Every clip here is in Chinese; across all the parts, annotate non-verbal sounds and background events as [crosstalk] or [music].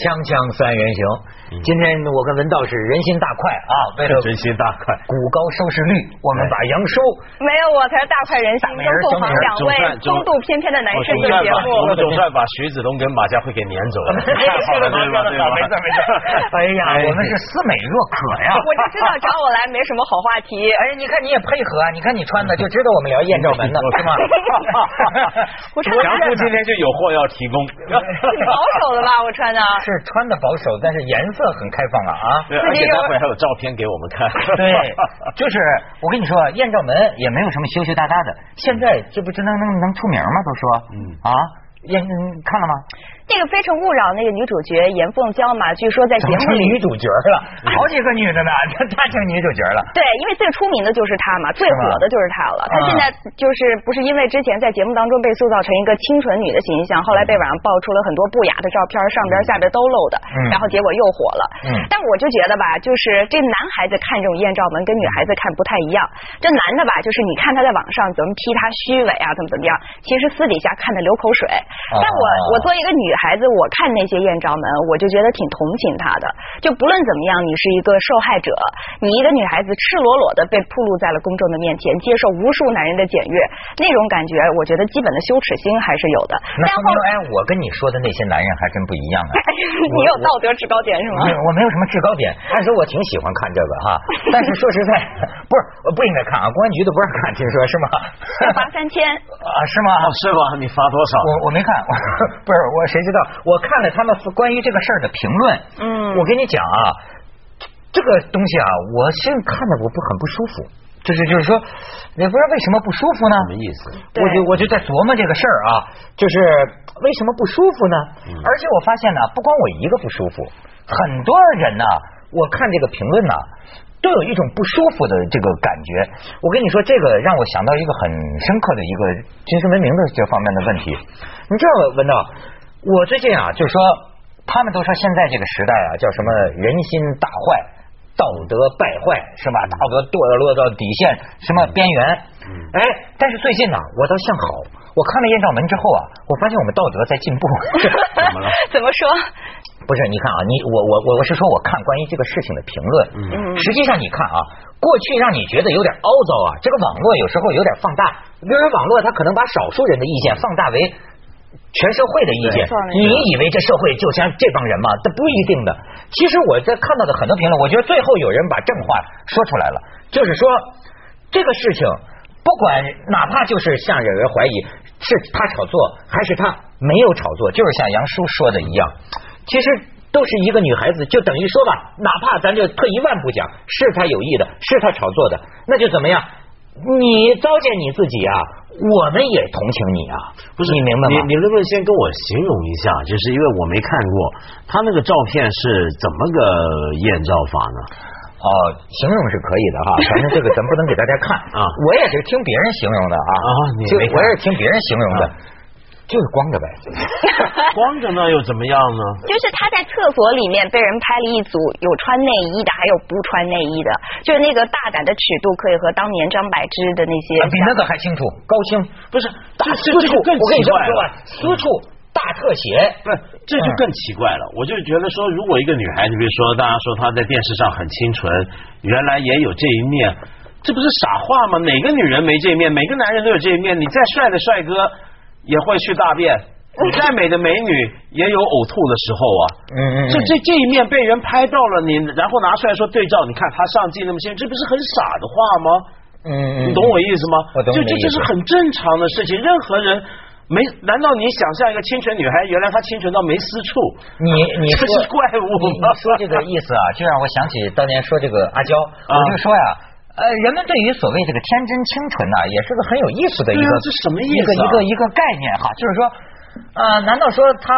锵锵三人行，今天我跟文道是人心大快啊，为了人心大快，鼓高收视率，我们把杨收没有我才是大快人心，跟凤凰两位风度翩翩的男生做节目，我们总算把徐子东跟马家辉给撵走了，[laughs] 太好了，对吧？没错没错。哎呀，我们是思美若渴呀，我就知道找我来没什么好话题。[laughs] 哎，你看你也配合，你看你穿的就知道我们聊艳照门呢，[laughs] 是吗？我穿杨叔今天就有货要提供，挺保守的吧？我穿的是穿的保守，但是颜色很开放啊啊！而且待会还有照片给我们看。对，[laughs] 就是我跟你说，艳照门也没有什么羞羞答答的。现在这不就能能能出名吗？都说，嗯啊，艳看了吗？那个《非诚勿扰》那个女主角严凤娇嘛，据说在节目里女主角了，好几个女的呢，她成女主角了。对，因为最出名的就是她嘛，最火的就是她了。她现在就是不是因为之前在节目当中被塑造成一个清纯女的形象，后来被网上爆出了很多不雅的照片，上边下边都露的，然后结果又火了。嗯。但我就觉得吧，就是这男孩子看这种艳照门跟女孩子看不太一样。这男的吧，就是你看他在网上怎么批他虚伪啊，怎么怎么样，其实私底下看的流口水。但我我作为一个女。孩子，我看那些艳照门，我就觉得挺同情他的。就不论怎么样，你是一个受害者，你一个女孩子赤裸裸的被暴露在了公众的面前，接受无数男人的检阅，那种感觉，我觉得基本的羞耻心还是有的。那后哎，我跟你说的那些男人还真不一样啊！[laughs] [laughs] 你有道德制高点是吗？我没有什么制高点，按说我挺喜欢看这个哈。[laughs] 但是说实在，不是我不应该看啊，公安局都不让看，听说是吗？罚三千啊？是吗？是吗？你罚多少？我我没看，不是我谁知。知道，我看了他们关于这个事儿的评论。嗯，我跟你讲啊，这个东西啊，我现在看着我不很不舒服，就是就是说，也不知道为什么不舒服呢？什么意思？我就我就在琢磨这个事儿啊，就是为什么不舒服呢？而且我发现呢，不光我一个不舒服，很多人呢，我看这个评论呢。都有一种不舒服的这个感觉。我跟你说，这个让我想到一个很深刻的一个精神文明的这方面的问题。你知道，文道。我最近啊，就是说他们都说现在这个时代啊，叫什么人心大坏，道德败坏，是吧？道德堕落到底线，什么边缘？哎，但是最近呢，我倒向好。我看了艳照门之后啊，我发现我们道德在进步。[laughs] 怎么了？怎么说？不是，你看啊，你我我我我是说，我看关于这个事情的评论。嗯。实际上，你看啊，过去让你觉得有点凹糟啊，这个网络有时候有点放大。比如说，网络它可能把少数人的意见放大为。全社会的意见，你以为这社会就像这帮人吗？这不一定的。其实我在看到的很多评论，我觉得最后有人把正话说出来了，就是说这个事情，不管哪怕就是像有人怀疑是他炒作，还是他没有炒作，就是像杨叔说的一样，其实都是一个女孩子，就等于说吧，哪怕咱就退一万步讲，是他有意的，是他炒作的，那就怎么样？你糟践你自己啊！我们也同情你啊，不是你明白吗？你你能不能先跟我形容一下？就是因为我没看过他那个照片是怎么个艳照法呢？哦，形容是可以的哈，[laughs] 反正这个咱不能给大家看啊。我也是听别人形容的啊，啊，你我也是听别人形容的。就是光着呗，[laughs] 光着那又怎么样呢？就是他在厕所里面被人拍了一组有穿内衣的，还有不穿内衣的，就是那个大胆的尺度可以和当年张柏芝的那些比那个还清楚，高清不是大私处，我跟你说吧，私处大特写，不是这就更奇怪了。我就觉得说，如果一个女孩子，比如说大家说她在电视上很清纯，原来也有这一面，这不是傻话吗？哪个女人没这一面？每个男人都有这一面。你再帅的帅哥。也会去大便，[laughs] 你再美的美女也有呕吐的时候啊。嗯嗯。这这这一面被人拍到了，你然后拿出来说对照，你看他上镜那么些，这不是很傻的话吗？嗯嗯。你懂我意思吗？我懂。就这这是很正常的事情，任何人没？难道你想象一个清纯女孩，原来她清纯到没私处？你你 [laughs] 这是怪物吗？说这个意思啊，就让我想起当年说这个阿娇，我就说呀。呃，人们对于所谓这个天真清纯呢，也是个很有意思的一个，这什么意思？一个一个一个概念哈，就是说，呃，难道说他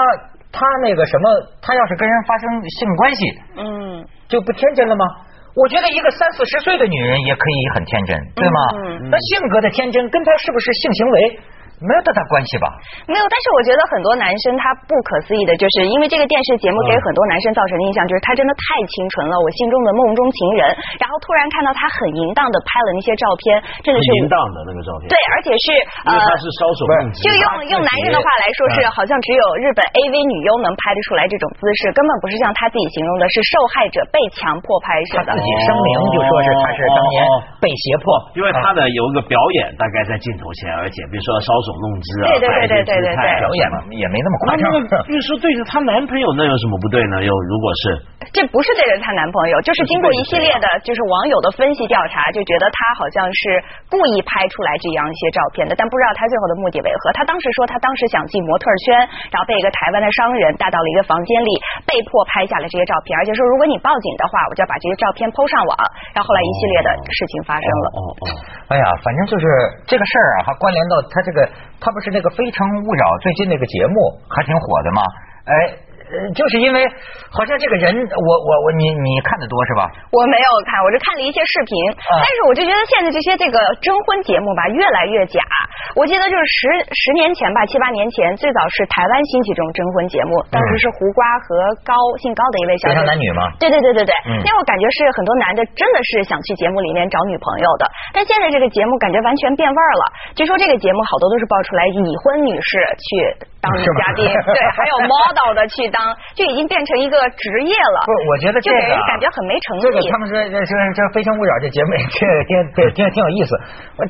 他那个什么，他要是跟人发生性关系，嗯，就不天真了吗？我觉得一个三四十岁的女人也可以很天真，对吗？那性格的天真跟她是不是性行为没有太大关系吧？没有，但是我觉得很多男生他不可思议的，就是因为这个电视节目给很多男生造成的印象就是他真的太清纯了，我心中的梦中情人。然后突然看到他很淫荡的拍了那些照片，真的是淫荡的那个照片。对，而且是呃，他是搔首弄姿。就用用男人的话来说，是好像只有日本 AV 女优能拍得出来这种姿势，根本不是像他自己形容的，是受害者被强迫拍摄的。自己声明就说是他是当年被胁迫，因为他的有一个表演，大概在镜头前，而且比如说搔首。弄姿啊，对对对对对对，表演嘛也没那么夸张。那说对着她男朋友，那有什么不对呢？又如果是，这不是对着她男朋友，就是经过一系列的，就是网友的分析调查，就觉得她好像是故意拍出来这样一些照片的，但不知道她最后的目的为何。她当时说，她当时想进模特圈，然后被一个台湾的商人带到了一个房间里，被迫拍下了这些照片，而且说如果你报警的话，我就要把这些照片抛上网。然后后来一系列的事情发生了。哦哦，哎呀，反正就是这个事儿啊，还关联到他这个。他不是那个《非诚勿扰》最近那个节目还挺火的吗？哎。呃，就是因为好像这个人，我我我，你你看的多是吧？我没有看，我是看了一些视频，但是我就觉得现在这些这个征婚节目吧，越来越假。我记得就是十十年前吧，七八年前，最早是台湾兴起这种征婚节目，当时是胡瓜和高姓高的一位小姐，男女吗？对对对对对，那我感觉是很多男的真的是想去节目里面找女朋友的，但现在这个节目感觉完全变味儿了。据说这个节目好多都是爆出来已婚女士去当女嘉宾，对，还有 model 的去当。就已经变成一个职业了。不，我觉得这个感觉很没诚意。这个他们说这这这《非诚勿扰》这节目，这挺挺挺挺有意思。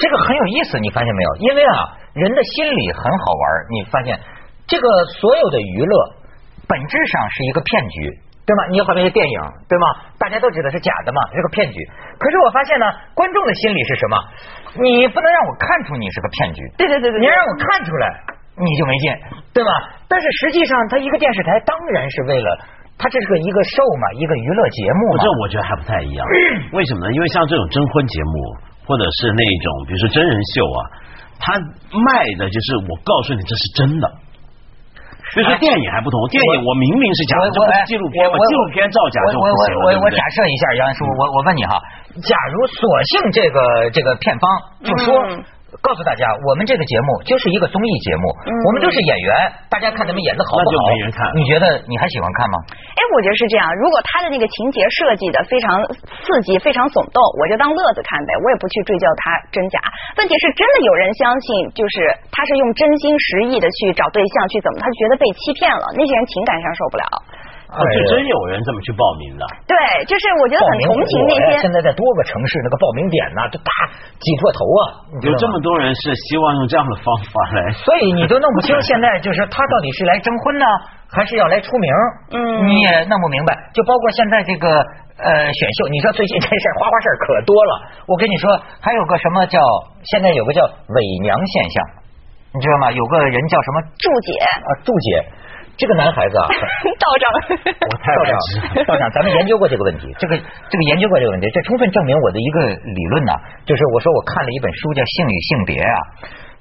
这个很有意思，你发现没有？因为啊，人的心理很好玩。你发现这个所有的娱乐本质上是一个骗局，对吗？你好像是电影，对吗？大家都知道是假的嘛，是个骗局。可是我发现呢，观众的心理是什么？你不能让我看出你是个骗局。对对对对。你要让我看出来。你就没劲，对吧？但是实际上，它一个电视台当然是为了，它这是个一个售嘛，一个娱乐节目嘛。这我觉得还不太一样，[clears throat] 为什么呢？因为像这种征婚节目，或者是那种比如说真人秀啊，它卖的就是我告诉你这是真的。比如说电影还不同，电影我明明是假的，这不是纪录片吗？纪录片造假就不行我我我假设一下，杨叔，我我问你哈，假如索性这个这个片方就说。告诉大家，我们这个节目就是一个综艺节目，我们都是演员，大家看咱们演的好不好？那就没人看。你觉得你还喜欢看吗？哎，我觉得是这样。如果他的那个情节设计的非常刺激、非常耸动，我就当乐子看呗，我也不去追究他真假。问题是真的有人相信，就是他是用真心实意的去找对象，去怎么，他就觉得被欺骗了，那些人情感上受不了。啊，就真有人这么去报名的？对，就是我觉得很同情那些。现在在多个城市，那个报名点呢，都大挤破头啊！有这么多人是希望用这样的方法来，[laughs] 所以你都弄不清现在就是他到底是来征婚呢，还是要来出名？嗯，你也弄不明白。就包括现在这个呃选秀，你说最近这事花花事儿可多了。我跟你说，还有个什么叫现在有个叫伪娘现象，你知道吗？有个人叫什么祝姐啊，祝姐。这个男孩子啊，[laughs] 道长，[laughs] 我太道长，道长，咱们研究过这个问题，[laughs] 这个这个研究过这个问题，这充分证明我的一个理论呢，就是我说我看了一本书叫《性与性别》啊，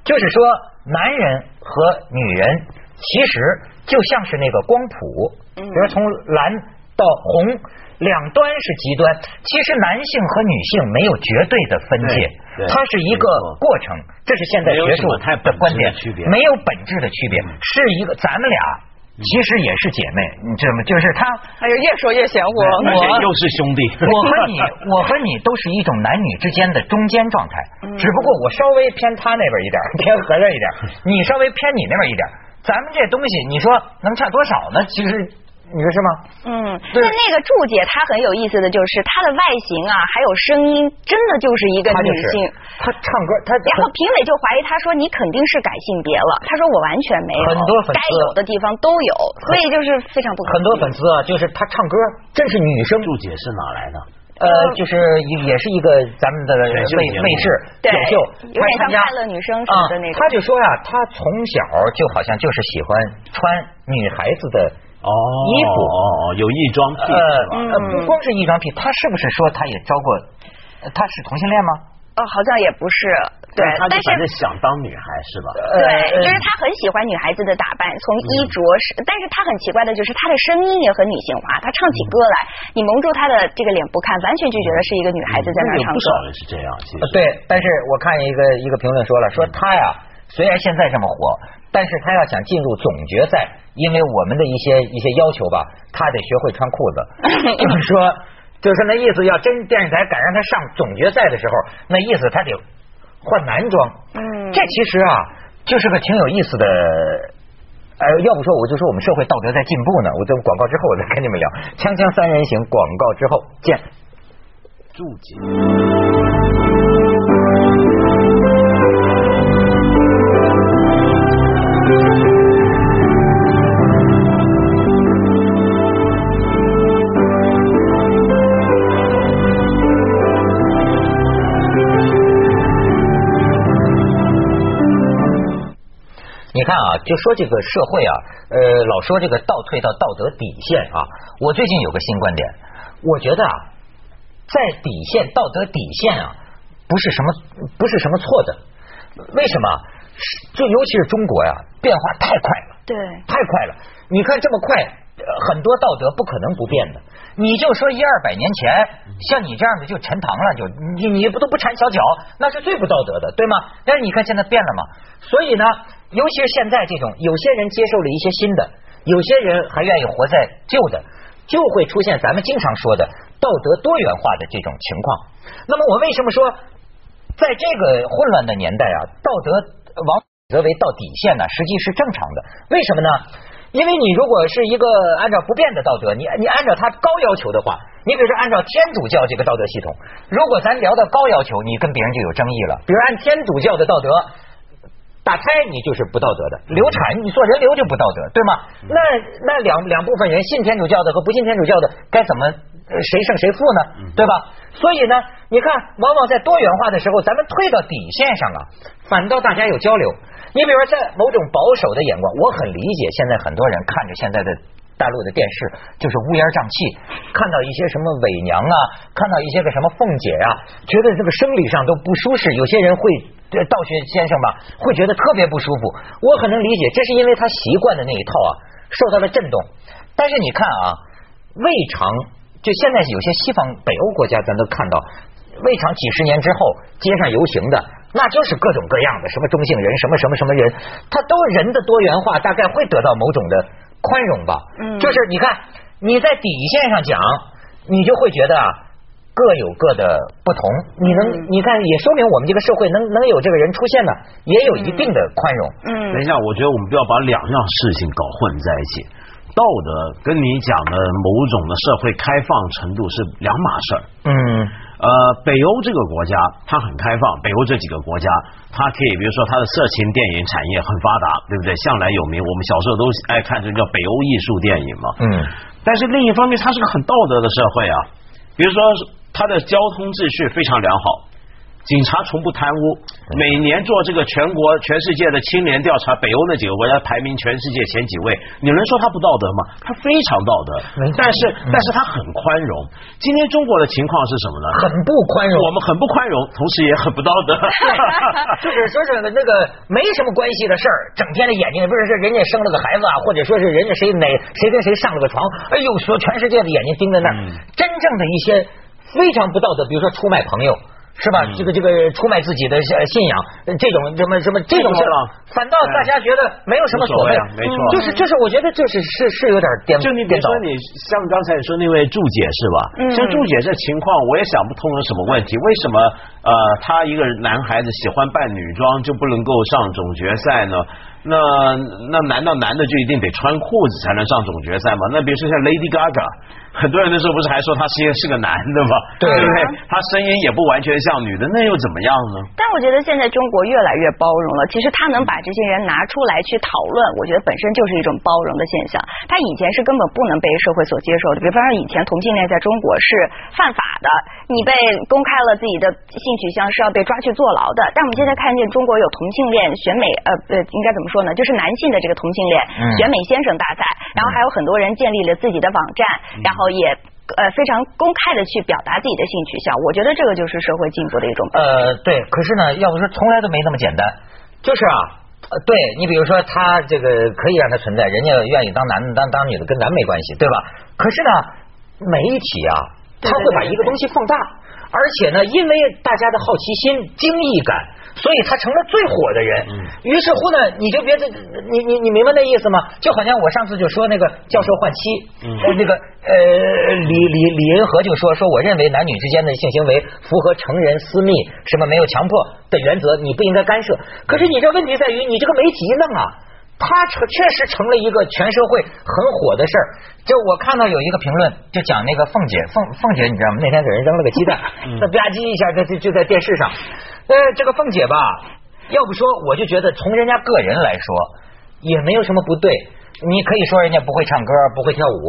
就是说男人和女人其实就像是那个光谱，比如从蓝到红，两端是极端，其实男性和女性没有绝对的分界，它是一个过程，这是现在学术的观点，没有本质的区别，是一个咱们俩。其实也是姐妹，你知道吗？就是他，哎呦，越说越嫌我，我又是兄弟。[laughs] 我和你，我和你都是一种男女之间的中间状态，只不过我稍微偏他那边一点，偏和这一点，你稍微偏你那边一点。咱们这东西，你说能差多少呢？其实。你说是吗？嗯，那那个祝姐她很有意思的就是她的外形啊，还有声音，真的就是一个女性。她唱歌，她然后评委就怀疑她说你肯定是改性别了。她说我完全没有，很多粉丝该有的地方都有，所以就是非常不可。很多粉丝啊，就是她唱歌真是女生。祝姐是哪来的？呃，就是也是一个咱们的卫卫视选秀，有点像快乐女生什么的那种。他就说呀，他从小就好像就是喜欢穿女孩子的。哦，衣服哦哦，有异装癖呃，不光是异装癖，他是不是说他也招过？他是同性恋吗？哦，好像也不是，对，但是想当女孩是吧？对，就是他很喜欢女孩子的打扮，从衣着是，但是他很奇怪的就是他的声音也很女性化，他唱起歌来，你蒙住他的这个脸不看，完全就觉得是一个女孩子在那唱歌。不少人是这样，其实对，但是我看一个一个评论说了，说他呀。虽然现在这么火，但是他要想进入总决赛，因为我们的一些一些要求吧，他得学会穿裤子。[coughs] 就是说，就是那意思，要真电视台敢让他上总决赛的时候，那意思他得换男装。嗯，这其实啊，就是个挺有意思的。哎，要不说我就说我们社会道德在进步呢。我等广告之后我再跟你们聊。锵锵三人行，广告之后见。注解。就说这个社会啊，呃，老说这个倒退到道德底线啊。我最近有个新观点，我觉得啊，在底线、道德底线啊，不是什么不是什么错的。为什么？就尤其是中国呀，变化太快了，对，太快了。你看这么快，很多道德不可能不变的。你就说一二百年前，像你这样的就陈塘了，就你你不都不缠小脚，那是最不道德的，对吗？但是你看现在变了嘛，所以呢。尤其是现在这种，有些人接受了一些新的，有些人还愿意活在旧的，就会出现咱们经常说的道德多元化的这种情况。那么我为什么说，在这个混乱的年代啊，道德往则为到底线呢？实际是正常的。为什么呢？因为你如果是一个按照不变的道德，你你按照他高要求的话，你比如说按照天主教这个道德系统，如果咱聊到高要求，你跟别人就有争议了。比如按天主教的道德。打胎你就是不道德的，流产你做人流就不道德，对吗？那那两两部分人信天主教的和不信天主教的该怎么谁胜谁负呢？对吧？所以呢，你看，往往在多元化的时候，咱们退到底线上啊，反倒大家有交流。你比如说，在某种保守的眼光，我很理解现在很多人看着现在的。大陆的电视就是乌烟瘴气，看到一些什么伪娘啊，看到一些个什么凤姐啊，觉得这个生理上都不舒适。有些人会道学先生吧，会觉得特别不舒服。我很能理解，这是因为他习惯的那一套啊受到了震动。但是你看啊，未尝就现在有些西方北欧国家，咱都看到，未尝几十年之后街上游行的，那就是各种各样的什么中性人，什么什么什么人，他都人的多元化，大概会得到某种的。宽容吧，嗯，就是你看你在底线上讲，你就会觉得啊各有各的不同。你能你看也说明我们这个社会能能有这个人出现呢，也有一定的宽容。嗯，等一下，我觉得我们不要把两样事情搞混在一起。道德跟你讲的某种的社会开放程度是两码事儿。嗯。呃，北欧这个国家它很开放，北欧这几个国家，它可以比如说它的色情电影产业很发达，对不对？向来有名，我们小时候都爱看这个叫北欧艺术电影嘛。嗯。但是另一方面，它是个很道德的社会啊，比如说它的交通秩序非常良好。警察从不贪污，每年做这个全国全世界的青年调查，北欧那几个国家排名全世界前几位，你能说他不道德吗？他非常道德，但是但是他很宽容。今天中国的情况是什么呢？很不宽容，我们很不宽容，同时也很不道德。[laughs] 就是说是那个没什么关系的事儿，整天的眼睛不是是人家生了个孩子啊，或者说是人家谁哪谁跟谁上了个床，哎呦，说全世界的眼睛盯在那儿。真正的一些非常不道德，比如说出卖朋友。是吧？这个这个出卖自己的信仰，这种什么什么这种事儿，反倒大家觉得没有什么所谓，没错，就是就是，我觉得这是是是有点颠就你比如说你像刚才你说那位祝姐是吧？像祝姐这情况，我也想不通有什么问题。为什么呃，他一个男孩子喜欢扮女装就不能够上总决赛呢？那那难道男的就一定得穿裤子才能上总决赛吗？那比如说像 Lady Gaga，[laughs] 很多人那时候不是还说他是是个男的吗？对不对？他声音也不完全像女的，那又怎么样呢？但我觉得现在中国越来越包容了。其实他能把这些人拿出来去讨论，我觉得本身就是一种包容的现象。他以前是根本不能被社会所接受的。比方说以前同性恋在中国是犯法的，你被公开了自己的性取向是要被抓去坐牢的。但我们现在看见中国有同性恋选美，呃呃，应该怎么？说呢，就是男性的这个同性恋选美先生大赛，然后还有很多人建立了自己的网站，然后也呃非常公开的去表达自己的性取向。我觉得这个就是社会进步的一种。呃，对，可是呢，要不说从来都没那么简单，就是啊，对你比如说他这个可以让他存在，人家愿意当男的当当女的跟咱没关系，对吧？可是呢，媒体啊，他会把一个东西放大。而且呢，因为大家的好奇心、惊异感，所以他成了最火的人。于是乎呢，你就别这，你你你明白那意思吗？就好像我上次就说那个教授换妻，呃那个呃李李李银河就说说，我认为男女之间的性行为符合成人私密，什么没有强迫的原则，你不应该干涉。可是你这问题在于，你这个媒体一弄啊。他成确实成了一个全社会很火的事儿。就我看到有一个评论，就讲那个凤姐，凤凤姐你知道吗？那天给人扔了个鸡蛋，那吧唧一下，就就就在电视上。呃，这个凤姐吧，要不说我就觉得从人家个人来说也没有什么不对。你可以说人家不会唱歌，不会跳舞，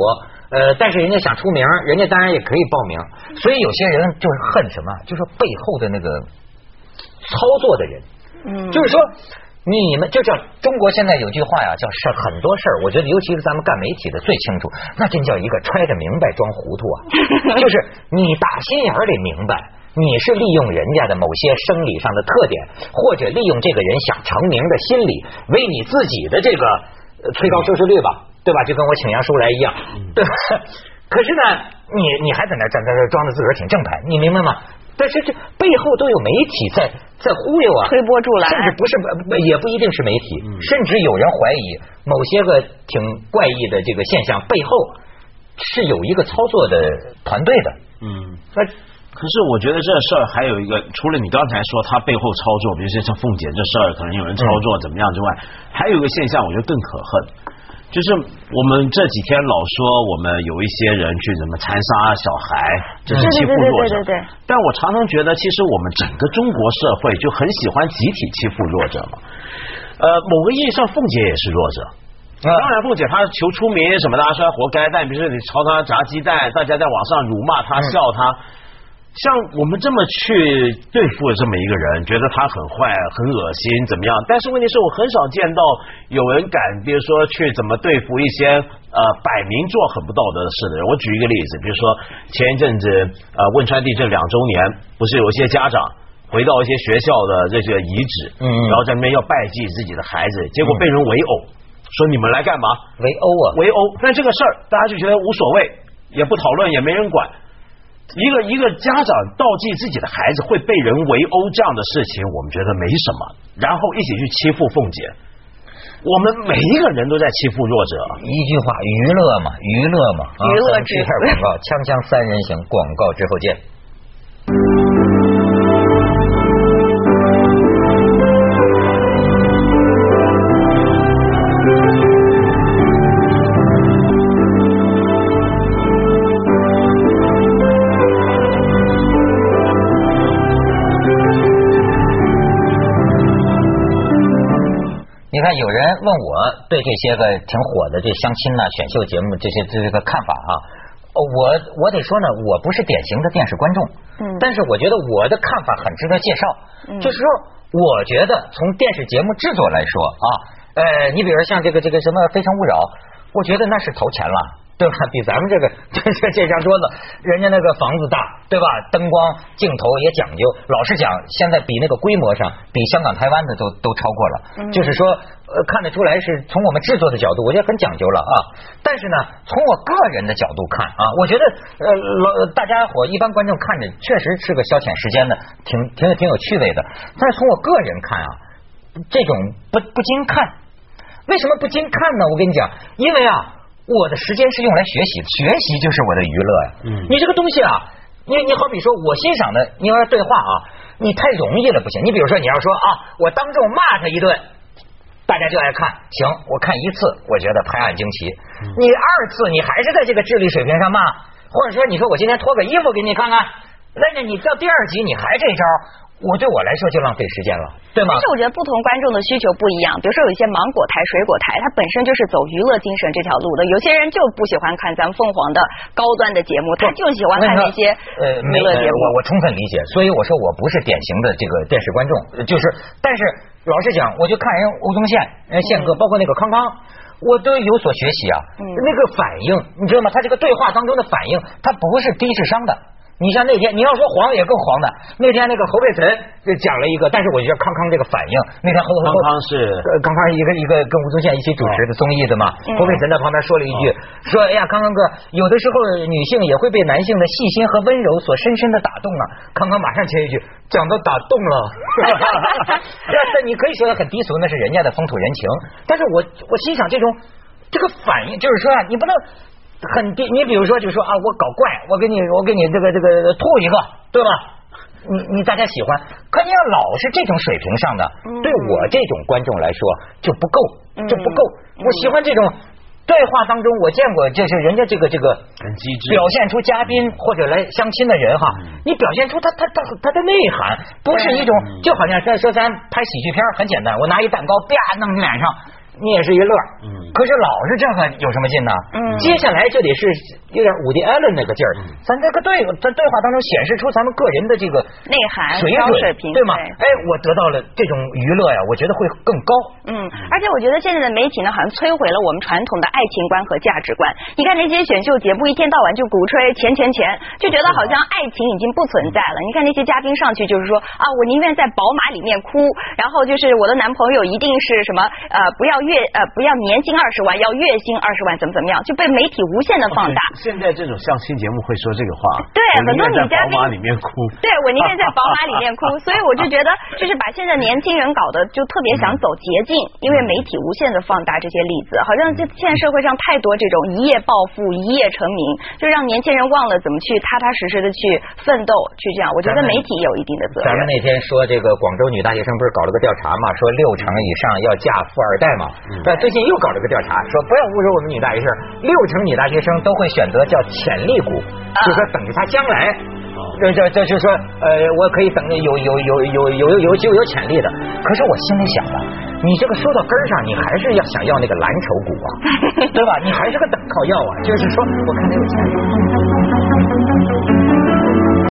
呃，但是人家想出名，人家当然也可以报名。所以有些人就是恨什么，就是背后的那个操作的人，嗯，就是说。你们就叫中国现在有句话呀，叫事很多事儿，我觉得尤其是咱们干媒体的最清楚，那真叫一个揣着明白装糊涂啊！[laughs] 就是你打心眼里明白，你是利用人家的某些生理上的特点，或者利用这个人想成名的心理，为你自己的这个推高收视率吧，对吧？就跟我请杨叔来一样，对吧？可是呢，你你还在那站在这装着自个儿挺正派，你明白吗？但是这背后都有媒体在在忽悠啊，推波助澜，甚至不是也不一定是媒体，甚至有人怀疑某些个挺怪异的这个现象背后是有一个操作的团队的。嗯，那可是我觉得这事儿还有一个，除了你刚才说他背后操作，比如说像凤姐这事儿可能有人操作怎么样之外，还有一个现象，我觉得更可恨。就是我们这几天老说我们有一些人去怎么残杀小孩，这是欺负弱者。对对对对对。但我常常觉得，其实我们整个中国社会就很喜欢集体欺负弱者嘛。呃，某个意义上，凤姐也是弱者。当然，凤姐她求出名什么的，虽然活该，但比如说你朝她砸鸡蛋，大家在网上辱骂她、笑她。像我们这么去对付这么一个人，觉得他很坏、很恶心，怎么样？但是问题是我很少见到有人敢，比如说去怎么对付一些呃摆明做很不道德的事的人。我举一个例子，比如说前一阵子呃汶川地震两周年，不是有一些家长回到一些学校的这些遗址，嗯，然后在那边要拜祭自己的孩子，结果被人围殴，说你们来干嘛？围殴啊！围殴！但这个事儿大家就觉得无所谓，也不讨论，也没人管。一个一个家长倒计自己的孩子会被人围殴这样的事情，我们觉得没什么，然后一起去欺负凤姐，我们每一个人都在欺负弱者。一句话，娱乐嘛，娱乐嘛，娱乐这片广告，[laughs] 锵锵三人行，广告之后见。有人问我对这些个挺火的这相亲呐、选秀节目这些这个看法啊，我我得说呢，我不是典型的电视观众，嗯，但是我觉得我的看法很值得介绍，嗯，就是说，我觉得从电视节目制作来说啊，呃，你比如像这个这个什么《非诚勿扰》，我觉得那是投钱了。对吧？比咱们这个这这这张桌子，人家那个房子大，对吧？灯光、镜头也讲究。老实讲，现在比那个规模上，比香港、台湾的都都超过了。就是说，呃，看得出来是从我们制作的角度，我觉得很讲究了啊。但是呢，从我个人的角度看啊，我觉得呃，老大家伙一般观众看着确实是个消遣时间的，挺挺挺有趣味的。但是从我个人看啊，这种不不禁看，为什么不禁看呢？我跟你讲，因为啊。我的时间是用来学习，学习就是我的娱乐呀。嗯，你这个东西啊，你你好比说我欣赏的，你要是对话啊，你太容易了不行。你比如说你要说啊，我当众骂他一顿，大家就爱看。行，我看一次，我觉得拍案惊奇。你二次你还是在这个智力水平上骂，或者说你说我今天脱个衣服给你看看，那你到第二集你还这招。我对我来说就浪费时间了，对吗？但是我觉得不同观众的需求不一样。比如说有一些芒果台、水果台，它本身就是走娱乐精神这条路的。有些人就不喜欢看咱们凤凰的高端的节目，他就喜欢看那些呃娱乐节目。我我充分理解，所以我说我不是典型的这个电视观众，就是，但是老实讲，我就看人吴宗宪、宪哥，包括那个康康，我都有所学习啊。那个反应，你知道吗？他这个对话当中的反应，他不是低智商的。你像那天你要说黄也更黄的，那天那个侯佩岑就讲了一个，但是我觉得康康这个反应，那天侯康康是康康一个一个跟吴宗宪一起主持的综艺的嘛，侯佩岑在旁边说了一句，说哎呀康康哥，有的时候女性也会被男性的细心和温柔所深深的打动啊。康康马上接一句，讲到打动了，[laughs] 那你可以说的很低俗，那是人家的风土人情，但是我我心想这种这个反应就是说啊，你不能。很低，你比如说，就说啊，我搞怪，我给你，我给你这个这个吐一个，对吧？你你大家喜欢，可你要老是这种水平上的，对我这种观众来说就不够，就不够。我喜欢这种对话当中，我见过，就是人家这个这个很机智，表现出嘉宾或者来相亲的人哈，你表现出他他他他的内涵，不是一种就好像在说咱拍喜剧片很简单，我拿一蛋糕啪弄你脸上。你也是一乐，嗯，可是老是这个有什么劲呢？嗯，接下来就得是有点伍迪艾伦那个劲儿，咱这个对在对话当中显示出咱们个人的这个内涵、水准，对吗？哎，我得到了这种娱乐呀，我觉得会更高。嗯，而且我觉得现在的媒体呢，好像摧毁了我们传统的爱情观和价值观。你看那些选秀节目，一天到晚就鼓吹钱钱钱，就觉得好像爱情已经不存在了。你看那些嘉宾上去就是说啊，我宁愿在宝马里面哭，然后就是我的男朋友一定是什么呃，不要。月呃不要年薪二十万，要月薪二十万，怎么怎么样，就被媒体无限的放大。现在这种相亲节目会说这个话，对很多女嘉宾宝马里面哭，对我宁愿在宝马里面哭，所以我就觉得 [laughs] 就是把现在年轻人搞得就特别想走捷径，因为媒体无限的放大这些例子，好像就现在社会上太多这种一夜暴富、一夜成名，就让年轻人忘了怎么去踏踏实实的去奋斗，去这样。我觉得媒体有一定的责任。咱们那天说这个广州女大学生不是搞了个调查嘛，说六成以上要嫁富二代嘛。但最近又搞了个调查，说不要侮辱我们女大学生，六成女大学生都会选择叫潜力股，就说等着他将来，这这这就说呃，我可以等着有有有有有有有就有潜力的。可是我心里想啊，你这个说到根儿上，你还是要想要那个蓝筹股啊，[laughs] 对吧？你还是个等靠要啊，就是说我看他有钱。